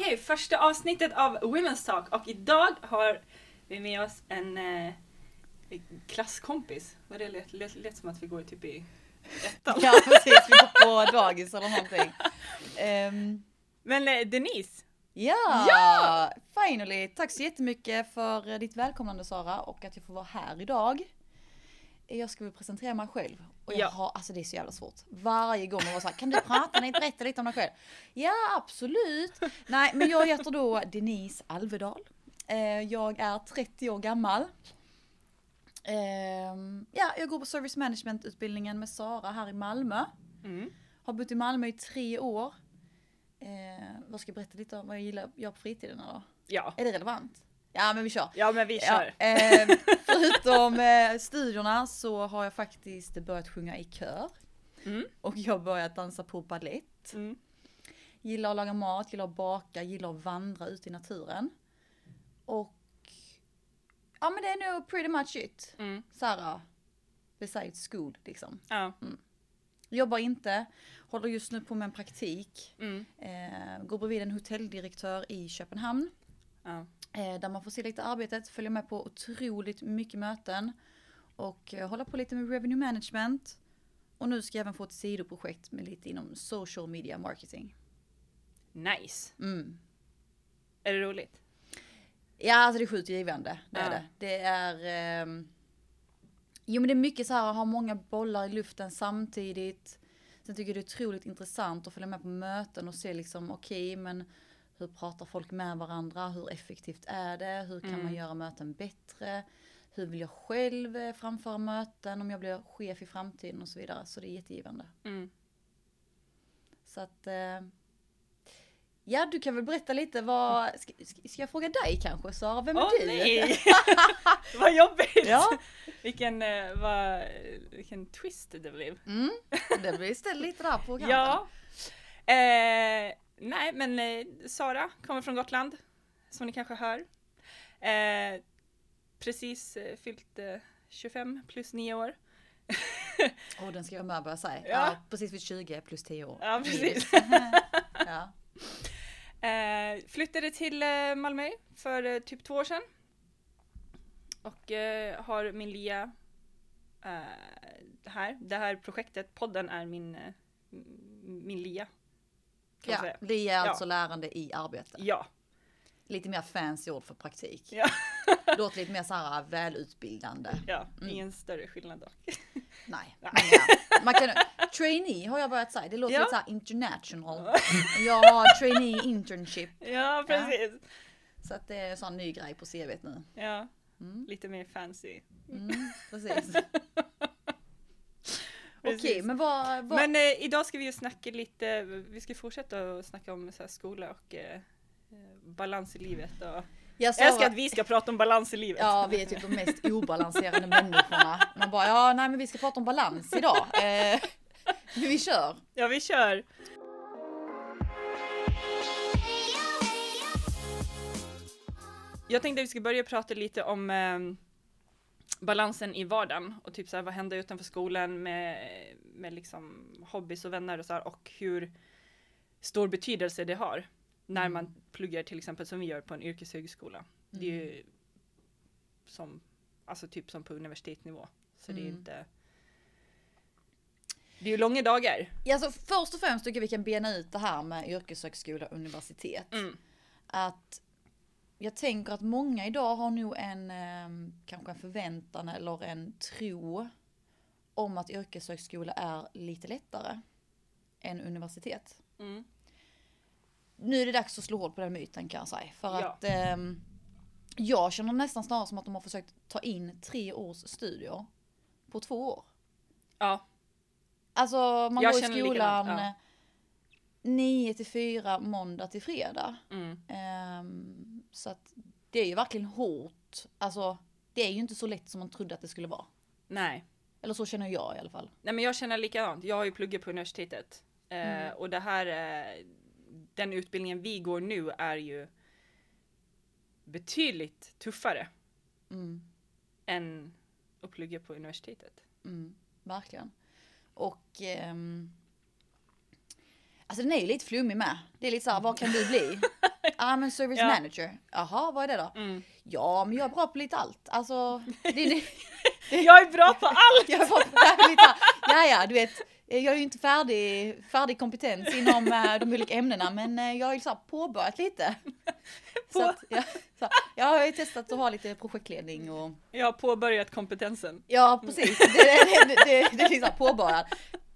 Okej, första avsnittet av Women's Talk och idag har vi med oss en eh, klasskompis. Vad det lät, lät, lät som att vi går typ i ettan. Ja precis, vi går på dagis eller någonting. Ehm, Men eh, Denise, ja, Ja! finally! Tack så jättemycket för eh, ditt välkomnande Sara och att jag får vara här idag. Jag ska väl presentera mig själv. Och jag Ja. har, alltså det är så jävla svårt. Varje gång man var såhär, kan du prata lite, berätta lite om dig själv? Ja absolut. Nej men jag heter då Denise Alvedal. Eh, Jag är 30 år gammal. Ehm, Ja, jag går på service management utbildningen med Sara här i Malmö. mm. Har bott i Malmö i tre år. Eh, vad ska jag berätta lite om vad jag gillar att göra på fritiden eller? ja. Är det relevant? Ja men vi kör. ja men vi kör. Ja, eh, förutom eh, studierna så har jag faktiskt börjat sjunga i kör. Mm. Och jag har börjat dansa på ballett. Mm. Gillar att laga mat, gillar att baka, gillar att vandra ute i naturen. Och ja men det är nog pretty much it. Mm. Såhär, besides school liksom. Ja. Jobbar inte, håller just nu på med en praktik. Mm. Eh, går bredvid en hotelldirektör i Köpenhamn. Ja. Eh, där man får se lite arbetet, följa med på otroligt mycket möten. Och eh, hålla på lite med revenue management. Och nu ska jag även få ett sidoprojekt med lite inom social media marketing. Nice. Mm. Är det roligt? Ja, alltså det är sjukt givande. Det är Ja. det. Det är... ehm, Jo men det är mycket så här, ha många bollar i luften samtidigt. Sen tycker jag det är otroligt intressant att följa med på möten och se liksom, okej men hur pratar folk med varandra? Hur effektivt är det? Hur kan Mm. man göra möten bättre? Hur vill jag själv eh, framföra möten om jag blir chef i framtiden och så vidare. Så det är jättegivande. Mm. Så att... Eh, ja, du kan väl berätta lite vad... Ska, ska ska jag fråga dig kanske Sara? Vem är Åh du? nej! Vad jobbigt! Ja. Vilken, eh, vad, vilken twist det blev. Mm, det blir ställt lite där på kanten. Ja. Eh, nej, men eh, Sara kommer från Gotland, som ni kanske hör. Eh, precis eh, fyllt eh, 25 plus 9 år. Och den ska jag med börja säga. Ja. Ja. precis vid 20 plus 10 år. Ja, precis. ja. Eh, flyttade till eh, Malmö för eh, typ två år sedan. Och eh, har min Lia eh, här. Det här projektet, podden, är min, eh, min Lia. Kan ja, det är Ja. alltså lärande i arbete. Ja. Lite mer fancy ord för praktik. Ja. Låter lite mer så här välutbildande. ja, Mm. ingen större skillnad dock. Nej. Ja. Man kan, trainee har jag börjat säga. Det låter Ja. lite så här international. Jag har trainee internship. Ja, precis. Så att det är en sån ny grej på CVt nu. Ja, Mm. lite mer fancy. Mm, precis. Okej, men vad... vad Men eh, idag ska vi ju snacka lite, vi ska fortsätta att snacka om så här, skola och eh, eh, balans i livet. Och... jag Jag älskar att vi ska prata om balans i livet. Ja, vi är typ de mest obalanserade människorna. Man bara, ja, nej, men vi ska prata om balans idag. Eh, vi kör. Ja, vi kör! Jag tänkte att vi ska börja prata lite om eh, balansen i vardagen och typ så här, vad händer utanför skolan med, med liksom hobbys och vänner och så här, och hur stor betydelse det har när Mm. man pluggar till exempel som vi gör på en yrkeshögskola. Det är ju som, alltså typ som på universitetsnivå. Så det är Mm. inte det är ju långa dagar. Ja, alltså, först och främst tycker jag vi kan bena ut det här med yrkeshögskola och universitet. Mm. Att jag tänker att många idag har nog en, eh, kanske en förväntan eller en tro om att yrkeshögskola är lite lättare än universitet. Mm. nu är det dags att slå hål på den myten kan jag säga. För Ja. att ehm, jag känner nästan snarare som att de har försökt ta in tre års studier på två år. Ja, Alltså man Jag går i skolan likadant, ja. eh, 9 till 4 måndag till fredag. mm. Ehm, så att det är ju verkligen hårt. Alltså det är ju inte så lätt som man trodde att det skulle vara. nej. Eller så känner jag i alla fall. Nej men jag känner likadant. Jag har ju pluggat på universitetet. Eh, Mm. och det här, eh, den utbildningen vi går nu är ju betydligt tuffare Mm, än att plugga på universitetet. mm, verkligen. Och ehm, Alltså den är ju lite flummig med. Det är lite såhär, vad kan du bli? Ja men service Ja. manager. Jaha, vad är det då? Mm. Ja, men jag är bra på lite allt. Alltså, det, det, Jag är bra på allt! jag är bra på lite allt. Ja, ja, du vet. Jag är ju inte färdig, färdig kompetens inom eh, de olika ämnena, men eh, jag har ju så påbörjat lite. Så att, ja, så, jag har ju testat att ha lite projektledning och Jag har påbörjat kompetensen. Ja, precis. Det, det, det, det, det är liksom påbörjat.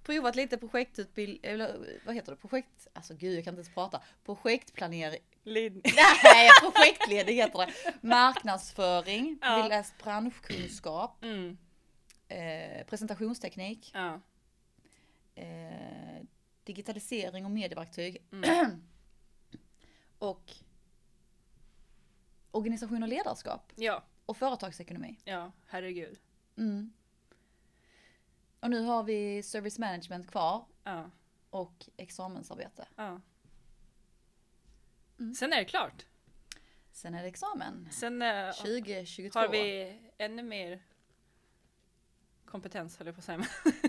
Provat lite projektutbildning, eller vad heter det? Projekt, alltså gud jag kan inte ens prata. Projektplanering, Nej projektledning heter det. Marknadsföring, Ja. vi läst branschkunskap, Mm. eh, presentationsteknik, Ja. eh, digitalisering och medieverktyg. Mm. och organisation och ledarskap ja, och företagsekonomi. ja, herregud. Mm. Och nu har vi service management kvar Ja, och examensarbete. ja. Mm. Sen är det klart. Sen är det examen. Sen eh, 2022. har vi ännu mer kompetens höll jag på att säga.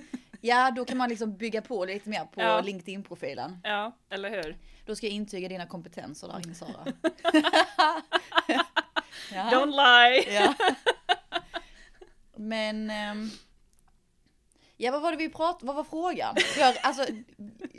Ja, då kan man liksom bygga på lite mer på Ja. LinkedIn-profilen. Ja, eller hur? Då ska jag intyga dina kompetenser där inne Sara. ja. Don't lie! ja. Men... ehm, ja, vad var det vi pratade Vad var frågan? Jag, alltså,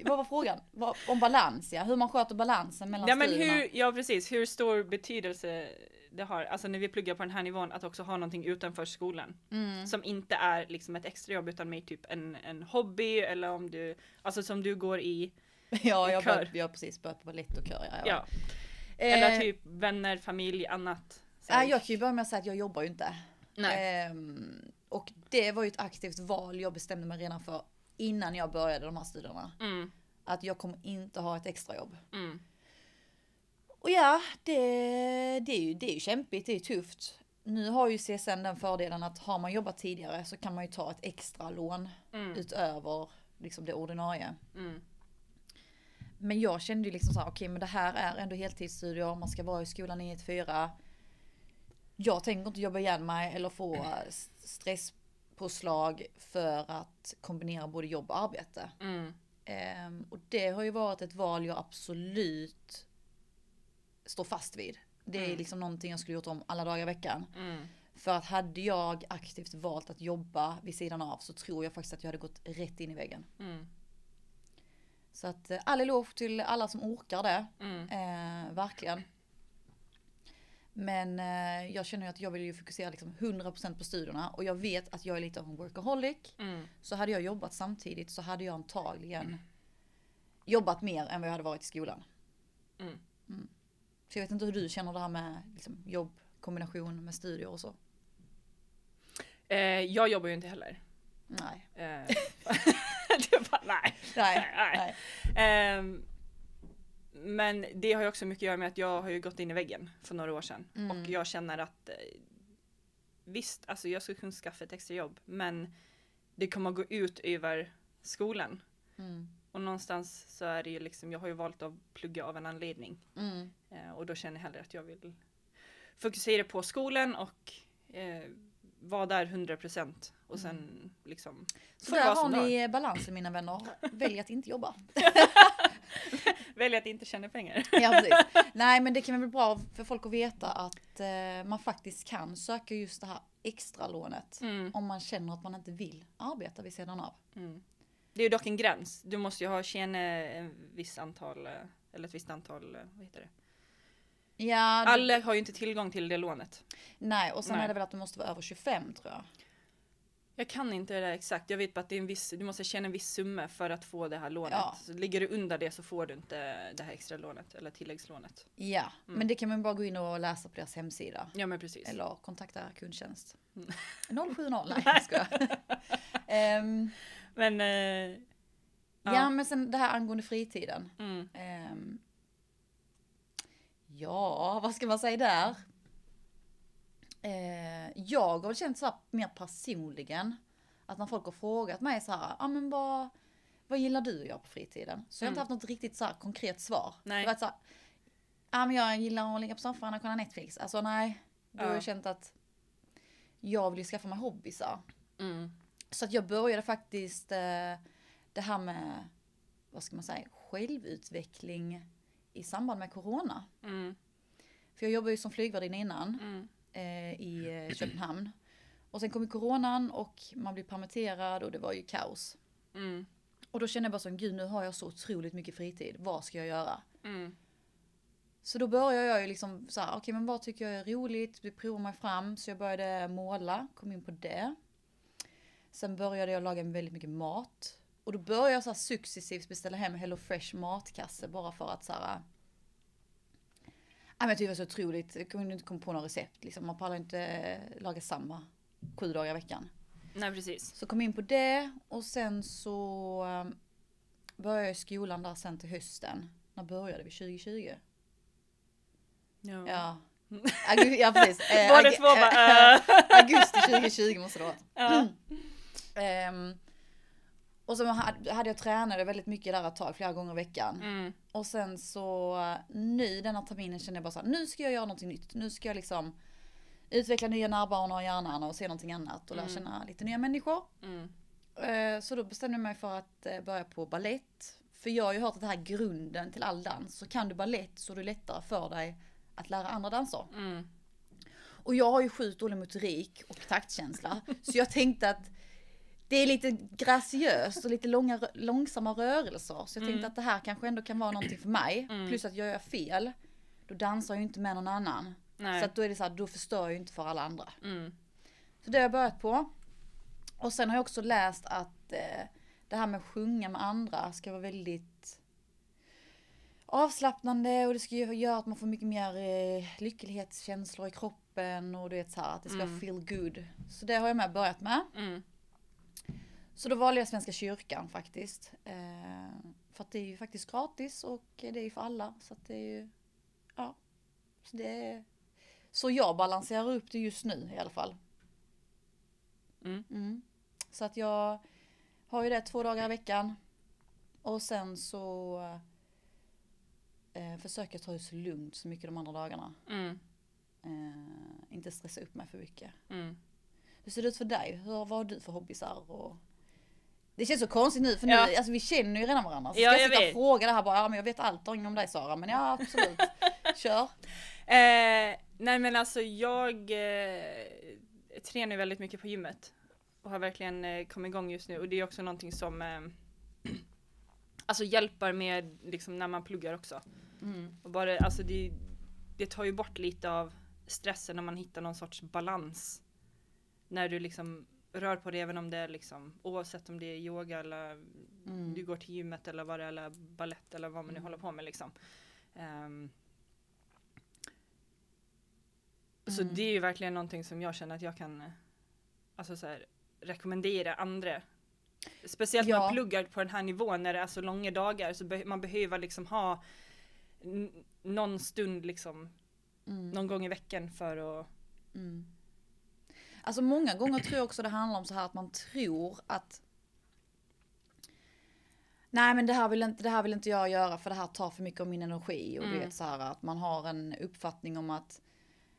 vad var frågan? Vad- Om balans, ja. Hur man sköter balansen mellan Ja, men studierna. hur, ja precis, hur stor betydelse det har, alltså när vi pluggar på den här nivån, att också ha någonting utanför skolan. Mm. Som inte är liksom ett extrajobb utan mer typ en, en hobby eller om du, alltså som du går i, Ja, jag, börjat, jag har precis börjat på balett och kör. Ja, ja. Eh, Eller typ vänner, familj, annat. Så Ja, jag kan ju börja med att säga att jag jobbar ju inte. Nej. Ehm, och det var ju ett aktivt val jag bestämde mig redan för innan jag började de här studierna. Mm, Att jag kommer inte ha ett extrajobb. mm, Och ja, det, det, är ju, det är ju kämpigt, det är ju tufft. Nu har ju CSN den fördelen att har man jobbat tidigare så kan man ju ta ett extra lån mm, utöver liksom det ordinarie. mm, Men jag kände ju liksom så här, okej men det här är ändå heltidsstudier, man ska vara i skolan 9 till 4. Jag tänker inte jobba igen mig eller få stresspåslag för att kombinera både jobb och arbete. mm, Ehm, och det har ju varit ett val jag absolut står fast vid. Det är Mm. liksom någonting jag skulle gjort om alla dagar i veckan. mm, För att hade jag aktivt valt att jobba vid sidan av så tror jag faktiskt att jag hade gått rätt in i väggen. mm, Så att eh, all eloge till alla som orkar det. Eh, verkligen. Men eh, jag känner ju att jag vill ju fokusera liksom 100% på studierna och jag vet att jag är lite av en workaholic. mm. Så hade jag jobbat samtidigt så hade jag antagligen jobbat mer än vad jag hade varit i skolan. Mm. Så jag vet inte hur du känner det här med liksom, jobb, kombination med studier och så. Eh, jag jobbar ju inte heller. Nej. Eh, var, nej. Nej. Nej. Nej. Ehm, men det har ju också mycket att göra med att jag har ju gått in i väggen för några år sedan. Mm. Och jag känner att eh, visst, alltså jag skulle kunna skaffa ett extra jobb, men det kommer att gå ut över skolan. Mm. Och någonstans så är det ju liksom, jag har ju valt att plugga av en anledning. Mm. Eh, och då känner jag hellre att jag vill fokusera på skolan och eh, vara där 100% och sen liksom Så där har ni balansen mina vänner. Välj att inte jobba. Välja att inte tjäna pengar. Ja, precis. Nej men det kan väl bra för folk att veta att eh, man faktiskt kan söka just det här extra lånet. Mm. Om man känner att man inte vill arbeta vid sidan av. Mm. Det är ju dock en gräns. Du måste ju ha tjäna en viss antal, eh, eller ett visst antal, eh, vad heter det? Ja, Alla har ju inte tillgång till det lånet. nej och sen Nej. är det väl att du måste vara över 25 tror jag. Jag kan inte det där exakt. Jag vet bara att det är en viss, du måste tjäna en viss summa för att få det här lånet. Ja. Så ligger du under det så får du inte det här extra lånet eller tilläggslånet. Ja, Mm. men det kan man bara gå in och läsa på deras hemsida. Ja men precis. Eller kontakta kundtjänst. Mm. 070, nej jag skojar. Ehm, Men eh, ja. Ja. men sen det här angående fritiden. mm, Ehm, ja, vad ska man säga där? Eh, jag har väl känt så här mer personligen. Att när folk har frågat mig så här, ja ah, men vad, vad gillar du att göra på fritiden? Så jag har inte Mm. haft något riktigt så här konkret svar. Nej. Det har varit så här, ja men jag gillar att ligga på soffan och kolla Netflix. Alltså nej, då har Ja. jag känt att jag vill ju skaffa mig hobbysar. mm, Så att jag började faktiskt eh, det här med, vad ska man säga, självutveckling i samband med corona. Mm. För jag jobbade ju som flygvärdinna innan Mm. Eh, i eh, Köpenhamn. Och sen kom ju coronan och man blev permitterad och det var ju kaos. Mm. Och då kände jag bara som gud nu har jag så otroligt mycket fritid. Vad ska jag göra? Mm. Så då började jag ju liksom så här, okej men vad tycker jag är roligt? Vi provar mig fram. Så jag började måla, kom in på det. Sen började jag laga väldigt mycket mat. Och då började jag så här successivt beställa hem Hello Fresh matkasse bara för att så här. Ja, men jag tyckte det var så otroligt. Jag kunde inte komma på några recept liksom. Man pallar inte eh, laga samma sju dagar i veckan. Nej precis. Så kom in på det och sen så eh, började jag skolan där sen till hösten. När började vi? 2020? Ja. Ja. Ja precis. Eh, Båda augu- två bara, eh, Augusti 2020 måste det vara. Ja. Ehm, och så hade jag tränade väldigt mycket där ett tag, flera gånger i veckan. Mm. Och sen så nu denna terminen kände jag bara så här, nu ska jag göra någonting nytt. Nu ska jag liksom utveckla nya nervbanor i hjärnan och se någonting annat och lära Mm. känna lite nya människor. Mm. Eh, Så då bestämde jag mig för att eh, börja på ballett. För jag har ju hört att det här är grunden till all dans. Så kan du ballett så är det lättare för dig att lära andra danser. Mm. Och jag har ju sjukt dålig motorik och taktkänsla. så jag tänkte att det är lite graciöst och lite långa, långsamma rörelser. Så jag tänkte Mm. att det här kanske ändå kan vara någonting för mig. Mm. Plus att gör jag fel, då dansar jag ju inte med någon annan. Nej. Så att då är det så här, då förstör jag ju inte för alla andra. Mm. Så det har jag börjat på. Och sen har jag också läst att eh, det här med att sjunga med andra ska vara väldigt avslappnande och det ska ju göra att man får mycket mer eh, lycklighetskänslor i kroppen och du vet så här att det ska Mm. feel good. Så det har jag med börjat med. Mm. Så då valde jag Svenska kyrkan faktiskt. Eh, för att det är ju faktiskt gratis och det är ju för alla. Så att det är ju, ja. Så det är så jag balanserar upp det just nu i alla fall. Mm. Mm. Så att jag har ju det två dagar i veckan. Och sen så eh, försöker jag ta det så lugnt så mycket de andra dagarna. Mm. Eh, inte stressa upp mig för mycket. Mm. Hur ser det ut för dig? Hur, vad har du för hobbysar? Och... Det känns så konstigt nu för nu, Ja. alltså vi känner ju redan varandra. Så Ja, ska jag jag sitta och vet. fråga det här bara, ja men jag vet allt om dig Sara. Men ja absolut, kör. Eh, nej men alltså jag eh, tränar ju väldigt mycket på gymmet. Och har verkligen eh, kommit igång just nu och det är också någonting som eh, Alltså hjälper med liksom när man pluggar också. Mm. Och bara, alltså det, det tar ju bort lite av stressen när man hittar någon sorts balans. När du liksom rör på dig även om det är liksom oavsett om det är yoga eller Mm. du går till gymmet eller vad det är eller ballett eller vad man nu Mm. håller på med liksom. Ehm, så Mm. det är ju verkligen någonting som jag känner att jag kan eh, alltså så här, rekommendera andra. Speciellt när Ja. man pluggar på den här nivån när det är så långa dagar så be- man behöver liksom ha någon stund liksom Mm. någon gång i veckan för att Mm. Alltså många gånger tror jag också det handlar om så här att man tror att Nej men det här, vill inte, det här vill inte jag göra för det här tar för mycket av min energi. Och du Mm. vet så här att man har en uppfattning om att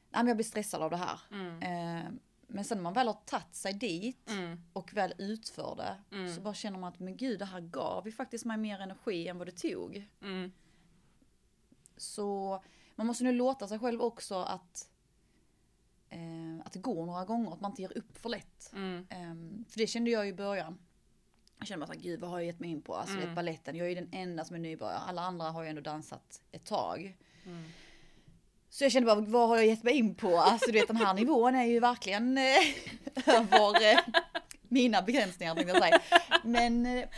Nej men jag blir stressad av det här. mm, Eh, men sen när man väl har tagit sig dit mm, och väl utför det. Mm. Så bara känner man att men gud det här gav ju faktiskt mig mer energi än vad det tog. mm, Så man måste nu låta sig själv också att eh, att det går några gånger, att man inte ger upp för lätt. mm, Ehm, för det kände jag ju i början. Jag kände bara såhär, gud vad har jag gett mig in på? Alltså Mm. mm. balletten, jag är ju den enda som är nybörjare. Alla andra har ju ändå dansat ett tag. mm. Så jag kände bara, vad har jag gett mig in på? Alltså du vet den här nivån är ju verkligen eh, över eh, mina begränsningar tänkte jag säga. Men eh,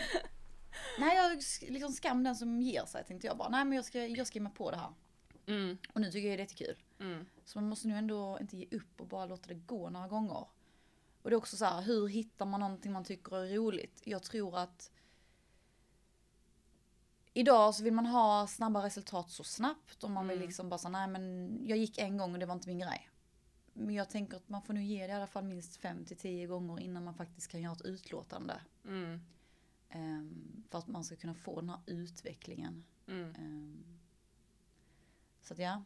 nej, jag liksom skam den som ger sig tänkte jag bara. Nej men jag ska, jag ska ge mig på det här. Mm, Och nu tycker jag det är jättekul. mm, Så man måste nu ändå inte ge upp och bara låta det gå några gånger. Och det är också så här, hur hittar man någonting man tycker är roligt? Jag tror att Idag så vill man ha snabba resultat så snabbt och man vill Mm. liksom bara säga nej men jag gick en gång och det var inte min grej. Men jag tänker att man får nu ge det i alla fall minst 5 till 10 gånger innan man faktiskt kan göra ett utlåtande. mm, Ehm, för att man ska kunna få den här utvecklingen. mm. Ehm, så att ja.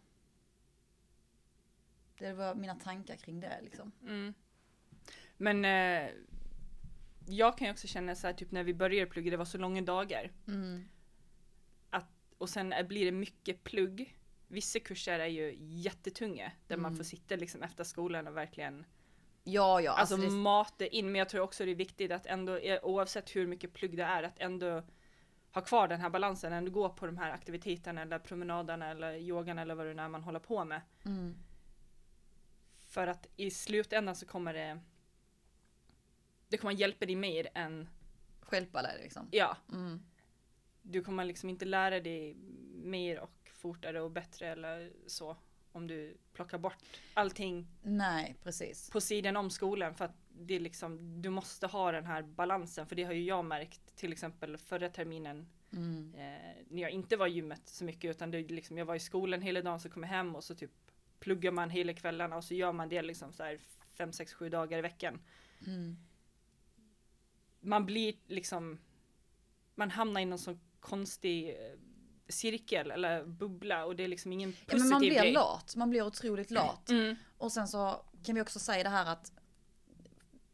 Det var mina tankar kring det liksom. Mm. Men eh, jag kan ju också känna så här typ när vi började plugga, det var så långa dagar. Mm. och sen är, blir det mycket plugg. Vissa kurser är ju jättetunga där man Mm. får sitta liksom efter skolan och verkligen Ja, ja. alltså, Alltså, det, mata in. Men jag tror också det är viktigt att ändå, eh, oavsett hur mycket plugg det är, att ändå ha kvar den här balansen, ändå gå på de här aktiviteterna eller promenaderna eller yogan eller vad det är man håller på med. mm, För att i slutändan så kommer det det kommer hjälpa dig mer än, stjälpa det liksom. ja, Mm. du kommer liksom inte lära dig mer och fortare och bättre eller så om du plockar bort allting Nej, precis. på sidan om skolan för att det är liksom, du måste ha den här balansen för det har ju jag märkt till exempel förra terminen Mm. eh, när jag inte var i gymmet så mycket utan det liksom, jag var i skolan hela dagen så kom jag hem och så typ pluggar man hela kvällarna och så gör man det liksom så här 5, 6, 7 dagar i veckan. Mm. Man blir liksom, man hamnar i någon sån konstig eh, cirkel eller bubbla och det är liksom ingen Ja, positiv men man blir grej. lat. Man blir otroligt lat. Mm. Och sen så kan vi också säga det här att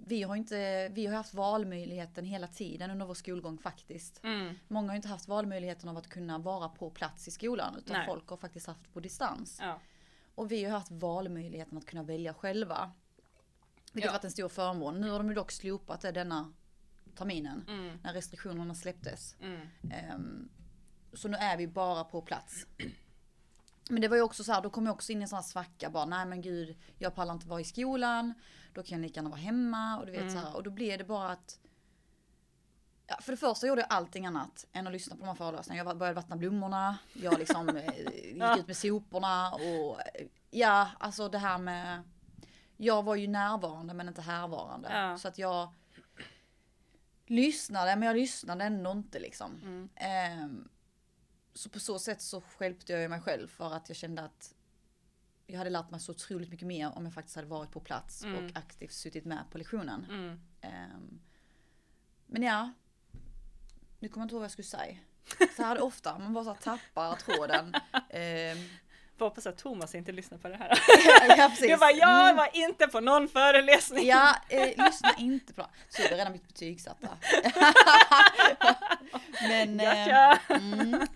vi har inte, vi har haft valmöjligheten hela tiden under vår skolgång faktiskt. Mm. Många har inte haft valmöjligheten av att kunna vara på plats i skolan utan Nej. folk har faktiskt haft på distans. Ja. Och vi har haft valmöjligheten att kunna välja själva. Vilket Ja. har varit en stor förmån. Nu har de ju dock slopat det denna terminen. Mm. När restriktionerna släpptes. Mm. Ehm, så nu är vi bara på plats. Men det var ju också så här, då kom jag också in i en sån här svacka bara, nej men gud, jag pallar inte vara i skolan, då kan jag lika gärna vara hemma och du vet Mm. så här, och då blev det bara att Ja, för det första gjorde jag allting annat än att lyssna på de här föreläsningarna. Jag började vattna blommorna, jag liksom eh, gick ut med soporna och eh, ja, alltså det här med Jag var ju närvarande men inte härvarande. Ja. Så att jag lyssnade men jag lyssnade ändå inte liksom. Mm. Ehm, så på så sätt så hjälpte jag mig själv för att jag kände att jag hade lärt mig så otroligt mycket mer om jag faktiskt hade varit på plats Mm. och aktivt suttit med på lektionen. Mm. Ehm, men ja, nu kommer jag inte ihåg vad jag skulle säga. Så här är det ofta, man bara så tappar tråden. Ehm, Får hoppas att Thomas inte lyssnar på det här. ja, precis. Du bara, jag Mm. var inte på någon föreläsning. Ja, eh, lyssna inte på. Så är redan mitt betygsatta. men, eh, mm.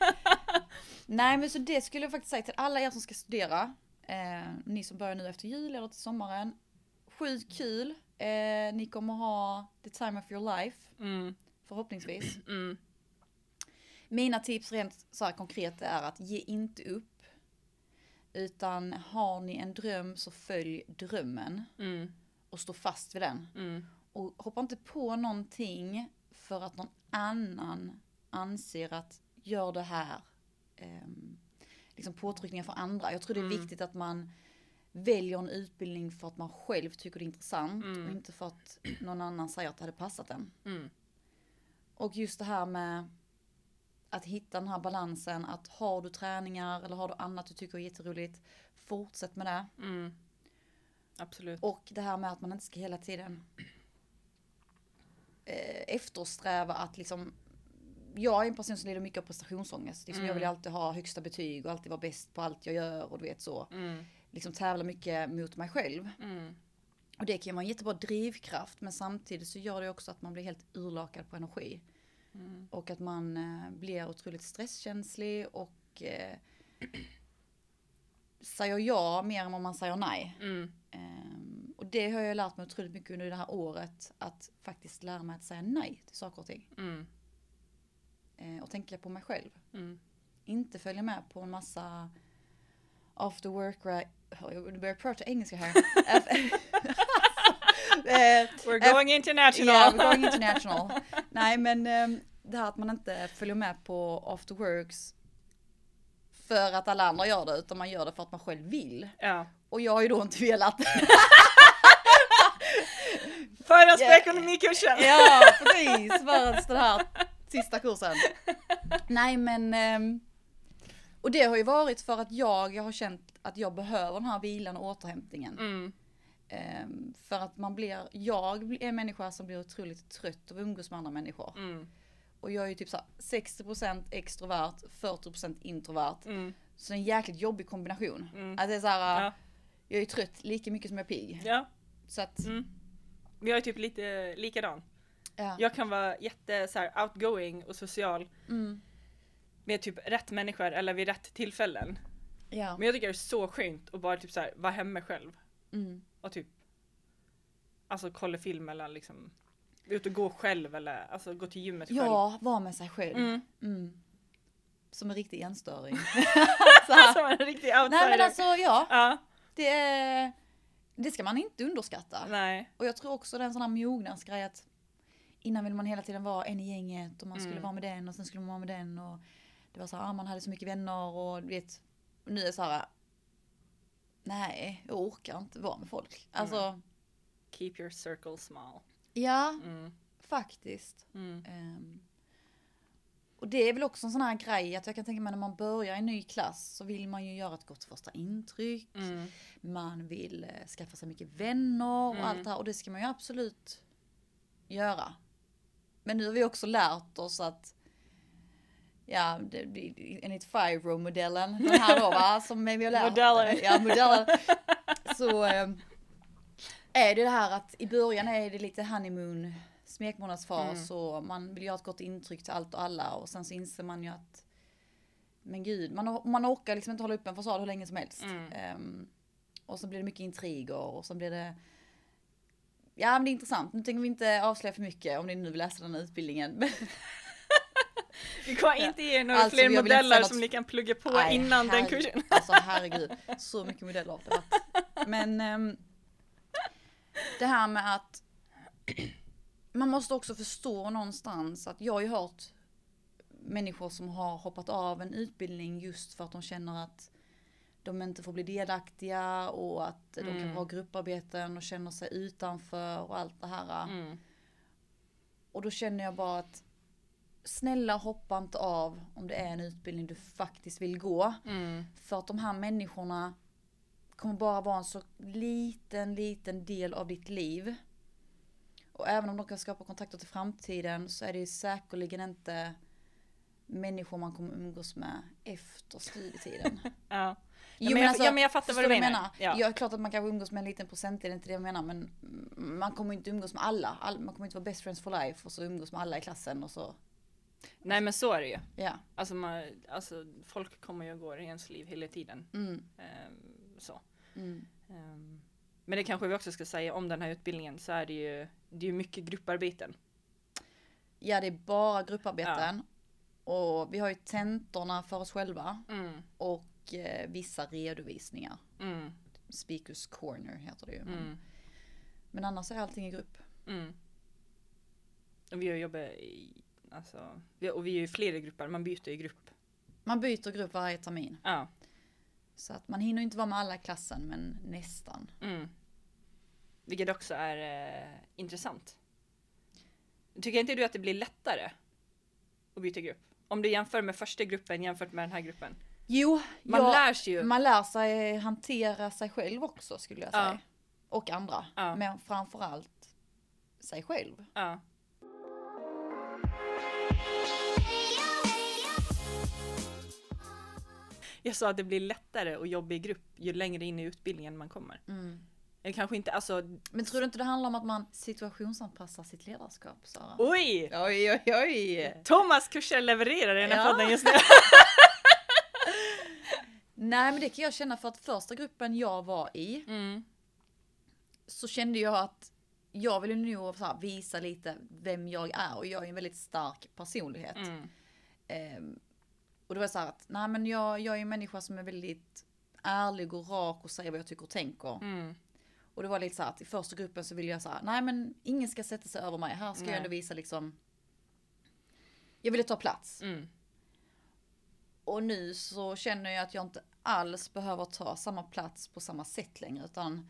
Nej men så det skulle jag faktiskt säga till alla er som ska studera. Eh, ni som börjar nu efter jul eller till sommaren. Sjukt kul. Eh, ni kommer ha the time of your life. Mm. Förhoppningsvis. Mm. Mina tips rent så konkret är att ge inte upp. Utan har ni en dröm så följ drömmen. Mm. Och stå fast vid den. Mm. Och hoppa inte på någonting för att någon annan anser att gör det här. Ehm, liksom påtryckningar för andra. Jag tror det är Mm. viktigt att man väljer en utbildning för att man själv tycker det är intressant Mm. och inte för att någon annan säger att det hade passat en. Mm. Och just det här med att hitta den här balansen att har du träningar eller har du annat du tycker är jätteroligt, fortsätt med det. Mm. Absolut. Och det här med att man inte ska hela tiden eh, eftersträva att liksom jag är en person som lider mycket av prestationsångest. Liksom Jag Mm. vill ju alltid ha högsta betyg och alltid vara bäst på allt jag gör och du vet så. Mm. Liksom tävla mycket mot mig själv. Mm. Och det kan ju vara en jättebra drivkraft men samtidigt så gör det också att man blir helt urlakad på energi. Mm. Och att man eh, blir otroligt stresskänslig och eh, säger ja mer än vad man säger nej. Mm. Ehm, och det har jag lärt mig otroligt mycket under det här året. Att faktiskt lära mig att säga nej till saker och ting. Mm. Eh, och tänka på mig själv. Mm. Inte följa med på en massa after work right. Jag börjar prata engelska här. Eh, We're going international. Yeah, we're going international. Nej men ehm, det här att man inte följer med på after works för att alla andra gör det utan man gör det för att man själv vill. ja. Och jag har ju då inte velat. Föras på Yeah. ekonomikursen. ja precis, för den här sista kursen. Nej men ehm, och det har ju varit för att jag, jag har känt att jag behöver den här vilan och återhämtningen. Mm. Ehm, för att man blir, jag är en människa som blir otroligt trött av att umgås med andra människor. Mm. Och jag är ju typ såhär 60% extrovert, 40% introvert. Mm. Så det är en jäkligt jobbig kombination. Mm. Att det är såhär, Ja. jag är trött lika mycket som jag är pigg. ja. Så att, Mm. Vi har ju typ lite likadan. ja. Jag kan vara jätte så här, outgoing och social. Mm. med typ rätt människor eller vid rätt tillfällen. Ja. Men jag tycker det är så skönt att bara typ så här, vara hemma själv Mm. Och typ alltså kolla film eller liksom ut och gå själv eller alltså gå till gymmet själv. Ja, vara med sig själv. Mm. Mm. Som en riktig enstöring. Så här. Som en riktig outsider. Nej men alltså ja, Ja, det, är, det ska man inte underskatta. nej. Och jag tror också det är en sån här mognadsgrej att innan ville man hela tiden vara en i gänget och man skulle Mm. vara med den och sen skulle man vara med den och det var så här, ah, man hade så mycket vänner och du vet, nu är det så här, nej, jag orkar inte vara med folk. Alltså, Keep your circle small. ja, Mm. faktiskt. Mm. Ehm, och det är väl också en sån här grej att jag kan tänka mig när man börjar i en ny klass så vill man ju göra ett gott första intryck. Mm. Man vill eh, skaffa sig mycket vänner och Mm. allt det här och det ska man ju absolut göra. Men nu har vi också lärt oss att Ja, enligt Fire-modellen, den här då va, som vi har lärt Modellen. Ja, modellen. Så eh, är det det här att i början är det lite honeymoon, smekmånadsfas Mm. och man vill göra ett gott intryck till allt och alla och sen så inser man ju att men gud, man, man orkar liksom inte hålla upp en fasad hur länge som helst. Mm. Ehm, och så blir det mycket intriger och så blir det Ja men det är intressant, nu tänker vi inte avslöja för mycket om ni nu vill läsa den här utbildningen. Vi kommer inte ge några Alltså, fler modeller något- som ni kan plugga på Nej, innan den herre- kursen. Alltså herregud, så mycket modeller har det varit. Men ehm, det här med att man måste också förstå någonstans att jag har ju hört människor som har hoppat av en utbildning just för att de känner att de inte får bli delaktiga och att de Mm. kan ha grupparbeten och känner sig utanför och allt det här. Mm. Och då känner jag bara att snälla hoppa inte av om det är en utbildning du faktiskt vill gå. Mm. För att de här människorna kommer bara vara en så liten, liten del av ditt liv. Och även om de kan skapa kontakter till framtiden så är det ju säkerligen inte människor man kommer umgås med efter studietiden. Ja. Jo, men jag- ja, men jag fattar vad du jag menar. Ja. Ja. är klart att man kanske umgås med en liten procentdel, inte det jag menar, men man kommer inte umgås med alla. All, man kommer inte vara best friends for life och så umgås med alla i klassen och så, Nej men så är det ju. ja. Alltså, man, alltså folk kommer ju och går i ens liv hela tiden. Mm, Ehm, så. mm. Ehm, men det kanske vi också ska säga om den här utbildningen så är det ju, det är mycket grupparbeten. Ja, det är bara grupparbeten. Och vi har ju tentorna för oss själva Mm. och eh, vissa redovisningar. Mm. Speakers corner heter det ju. Men, Mm. men annars är allting i grupp. Mm. Och vi har jobbat i, alltså, vi, och vi är ju flera grupper, man byter i grupp. Man byter grupp varje termin. Ja. Så att man hinner inte vara med alla i klassen, men nästan. Mm. Vilket också är eh, intressant. Tycker inte du att det blir lättare att byta grupp? Om du jämför med första gruppen jämfört med den här gruppen. Jo, Man jag, lär sig ju. man lär sig hantera sig själv också skulle jag säga. Ja. Och andra. Ja. Men framförallt sig själv. Ja. Jag sa att det blir lättare att jobba i grupp ju längre in i utbildningen man kommer. Eller kanske inte, alltså Men tror du inte det handlar om att man situationsanpassar sitt ledarskap, Sara? oj! Oj, oj, oj! Thomas kurser levererar i den här Ja. podden just nu. Nej, men det kan jag känna för att första gruppen jag var i Mm. så kände jag att jag ville nog så här visa lite vem jag är och jag är en väldigt stark personlighet. Mm. Ehm, och det var så här att, nej men jag, jag är en människa som är väldigt ärlig och rak och säger vad jag tycker och tänker. Mm. Och det var lite så här att i första gruppen så ville jag säga, nej men ingen ska sätta sig över mig. Här ska Nej. jag ändå visa liksom, jag ville ta plats. Mm. Och nu så känner jag att jag inte alls behöver ta samma plats på samma sätt längre. Utan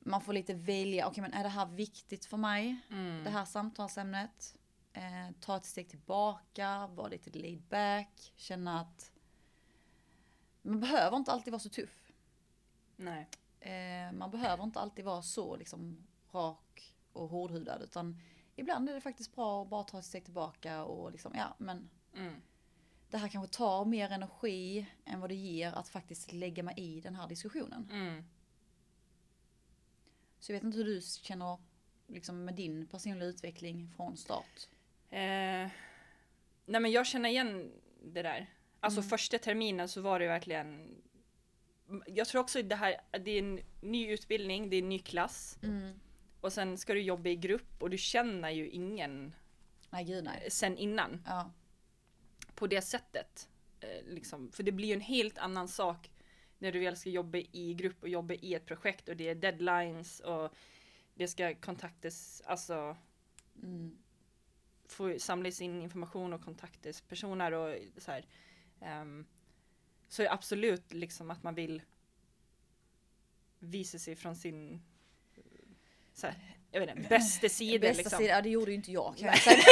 man får lite välja, okej men är det här viktigt för mig? Mm. Det här samtalsämnet? Eh, ta ett steg tillbaka, vara lite laid back, känna att man behöver inte alltid vara så tuff. Nej. Eh, man behöver inte alltid vara så liksom rak och hårdhudad. Utan ibland är det faktiskt bra att bara ta ett steg tillbaka och liksom, ja men Mm. det här kanske tar mer energi än vad det ger att faktiskt lägga mig i den här diskussionen. Mm. Så jag vet inte hur du känner liksom med din personliga utveckling från start. Eh, nej men jag känner igen det där. Alltså Mm. första terminen så var det verkligen jag tror också det här, det är en ny utbildning, det är en ny klass Mm. och sen ska du jobba i grupp och du känner ju ingen Nej gud nej. sen innan Ja. på det sättet. Eh, liksom. För det blir ju en helt annan sak när du väl ska jobba i grupp och jobba i ett projekt och det är deadlines och det ska kontaktas, alltså Mm. få samlas in information och kontaktas personer och så här. Ehm, så absolut liksom att man vill visa sig från sin så här, jag vet inte, bästa sida Bästa liksom. sida, ja, det gjorde ju inte jag kan jag säga.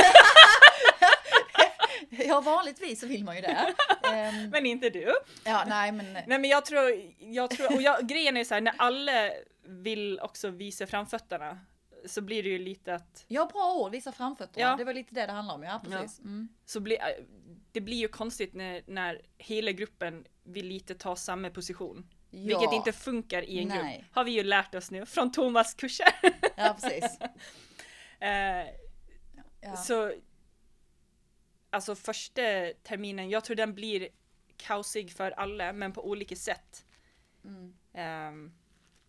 Ja vanligtvis så vill man ju det. Ehm, Men inte du. ja nej men Nej men jag tror, jag tror och jag, grejen är så här när alla vill också visa framfötterna så blir det ju lite att Ja, bra ord, visa framfötterna. Ja. Det var lite det det handlar om, ja precis. Mm. så blir, det blir ju konstigt när, när hela gruppen vill lite ta samma position. Ja. Vilket inte funkar i en Nej. grupp. Har vi ju lärt oss nu från Thomas kurser. Ja, precis. Eh, Ja. Så Alltså första terminen, jag tror den blir kaosig för alla men på olika sätt. Mm. Ehm,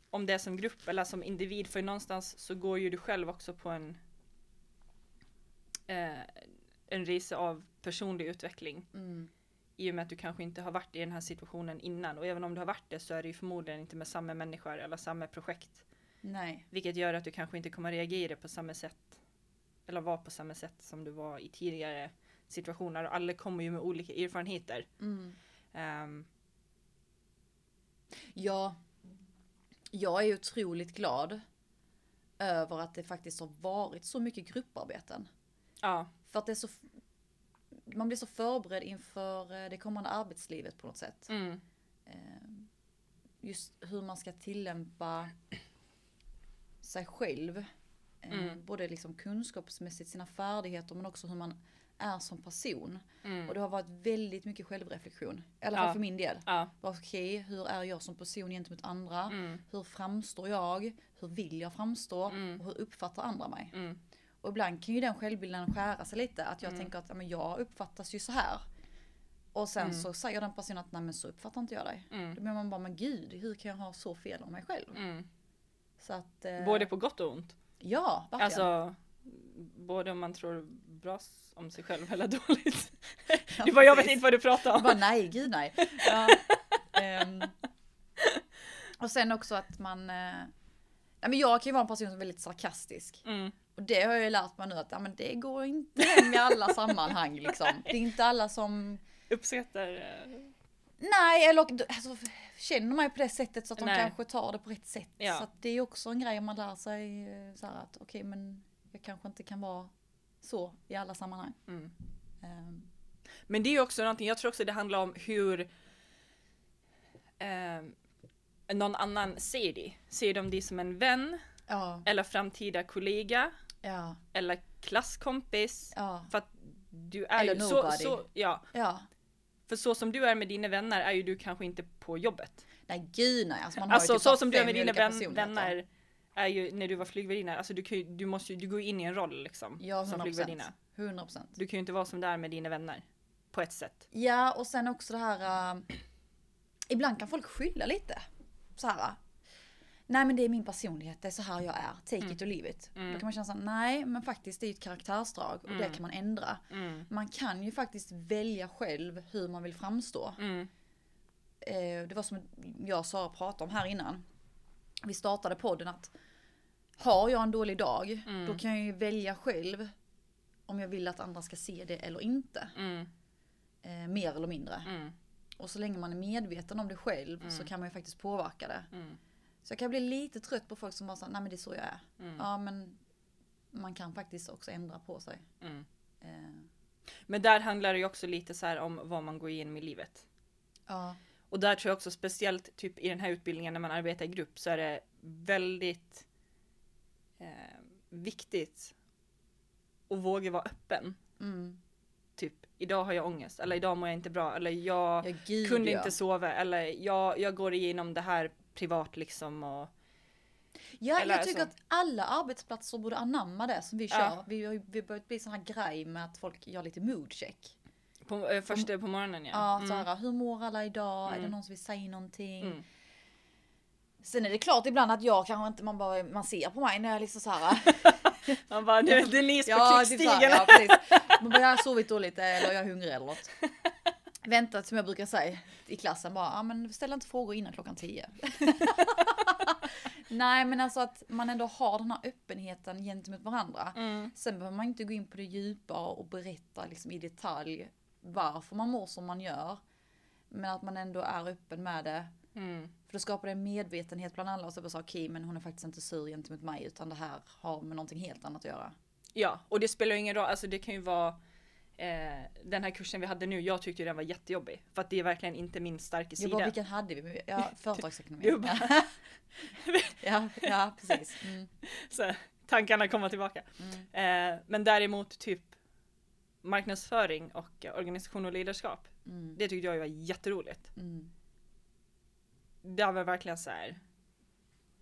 om det är som grupp eller som individ för någonstans så går ju du själv också på en eh, en resa av personlig utveckling Mm. i och med att du kanske inte har varit i den här situationen innan och även om du har varit det så är det ju förmodligen inte med samma människor eller samma projekt Nej. vilket gör att du kanske inte kommer reagera på samma sätt eller vara på samma sätt som du var i tidigare situationer och alla kommer ju med olika erfarenheter. Mm. Ehm, Ja, jag är otroligt glad över att det faktiskt har varit så mycket grupparbeten. ja, För att det är så, man blir så förberedd inför eh, det kommande arbetslivet på något sätt. mm, Eh, Just hur man ska tillämpa sig själv. Eh, Mm. Både liksom kunskapsmässigt, sina färdigheter men också hur man är som person. mm, Och det har varit väldigt mycket självreflektion. I alla fall Ja. för min del. ja, Okej, hur är jag som person gentemot andra? mm, Hur framstår jag? Hur vill jag framstå? Mm. Och hur uppfattar andra mig? mm, Och ibland kan ju den självbilden skära sig lite. Att jag Mm. tänker att ja, men jag uppfattas ju så här. Och sen Mm. så säger den personen att nej men så uppfattar inte jag dig. Då blir man bara men gud, hur kan jag ha så fel om mig själv? Så att... Eh, Både på gott och ont. Ja, verkligen. Alltså, både om man tror bra om sig själv eller dåligt. Ja, Du bara, jag vet inte vad du pratar om. bara nej, gud nej. Ja. Ehm, och sen också att man... Eh, nej men jag kan ju vara en person som är väldigt sarkastisk. Mm, Och det har jag ju lärt mig nu att ja, men det går inte hem i alla sammanhang liksom. Det är inte alla som... uppskattar... eh, Nej, eller alltså, känner mig på det sättet så att de Nej. kanske tar det på rätt sätt. Ja. Så det är också en grej man lär sig eh, så här att okej men jag kanske inte kan vara så i alla sammanhang. Mm. Ehm, Men det är ju också någonting, jag tror också det handlar om hur eh, någon annan ser dig. Ser de dig som en vän ja, eller framtida kollega ja, eller klasskompis? ja, För att du är Eller ju så, nobody. så, ja, ja. för så som du är med dina vänner är ju du kanske inte på jobbet. Nej gud nej, alltså man har ju Alltså typ så som du är med dina vän, vänner är ju när du var flygvärdinna, alltså du, kan ju, du måste ju, du går in i en roll liksom. Ja, som 100%. flygvärdinna. 100 procent. Du kan ju inte vara som du är med dina vänner. På ett sätt. Ja, och sen också det här. äh, ibland kan folk skylla lite. Så här. äh, Nej men det är min personlighet, det är så här jag är. Take it or leave it. Mm. Då kan man känna såhär, nej men faktiskt det är ju ett karaktärsdrag och det Mm. kan man ändra. Mm, Man kan ju faktiskt välja själv hur man vill framstå. mm, Eh, det var som jag och Sara pratade om här innan. Vi startade podden att har jag en dålig dag, Mm. då kan jag ju välja själv om jag vill att andra ska se det eller inte. mm, Eh, mer eller mindre. mm, Och så länge man är medveten om det själv så Mm. kan man ju faktiskt påverka det. mm, Så jag kan bli lite trött på folk som bara säger nej men det är så jag är. mm, Ja men man kan faktiskt också ändra på sig. Eh, Men där handlar det ju också lite så här om vad man går igenom i livet. ja. Och där tror jag också speciellt typ i den här utbildningen när man arbetar i grupp så är det väldigt eh, viktigt att våga vara öppen. Mm. Typ idag har jag ångest eller idag mår jag inte bra eller jag Ja, gud, kunde ja. inte sova eller jag, jag går igenom det här privat liksom och Ja, Eller jag tycker så. att alla arbetsplatser borde anamma det som vi kör. Ja. Vi har vi börjat bli sån här grej med att folk gör lite moodcheck. På, eh, först på morgonen ja. Ja, Mm. så här, hur mår alla idag? Är det Mm. någon som vill säga någonting? Mm. Sen är det klart ibland att jag kanske inte, man bara, man ser på mig när jag liksom så här. Man bara, nu är Denise på ja, typ ja, precis. Man bara, jag har sovit dåligt eller jag är hungrig eller något. Vänta som jag brukar säga i klassen bara, ja men ställ inte frågor innan klockan 10. Nej men alltså att man ändå har den här öppenheten gentemot varandra. Mm. Sen behöver man inte gå in på det djupa och berätta liksom i detalj varför man mår som man gör. Men att man ändå är öppen med det. Mm. För då skapar det en medvetenhet bland alla och så bara så, okej men hon är faktiskt inte sur gentemot mig utan det här har med någonting helt annat att göra. Ja, och det spelar ju ingen roll, alltså det kan ju vara eh, den här kursen vi hade nu, jag tyckte den var jättejobbig. För att det är verkligen inte min starka Jag sida. bara, vilken hade vi? Ja, företagsekonomi. Bara- ja, ja, precis. Mm, Så, tankarna kommer tillbaka. mm, Eh, men däremot typ marknadsföring och eh, organisation och ledarskap. mm, Det tyckte jag var jätteroligt. mm. Det var verkligen så här.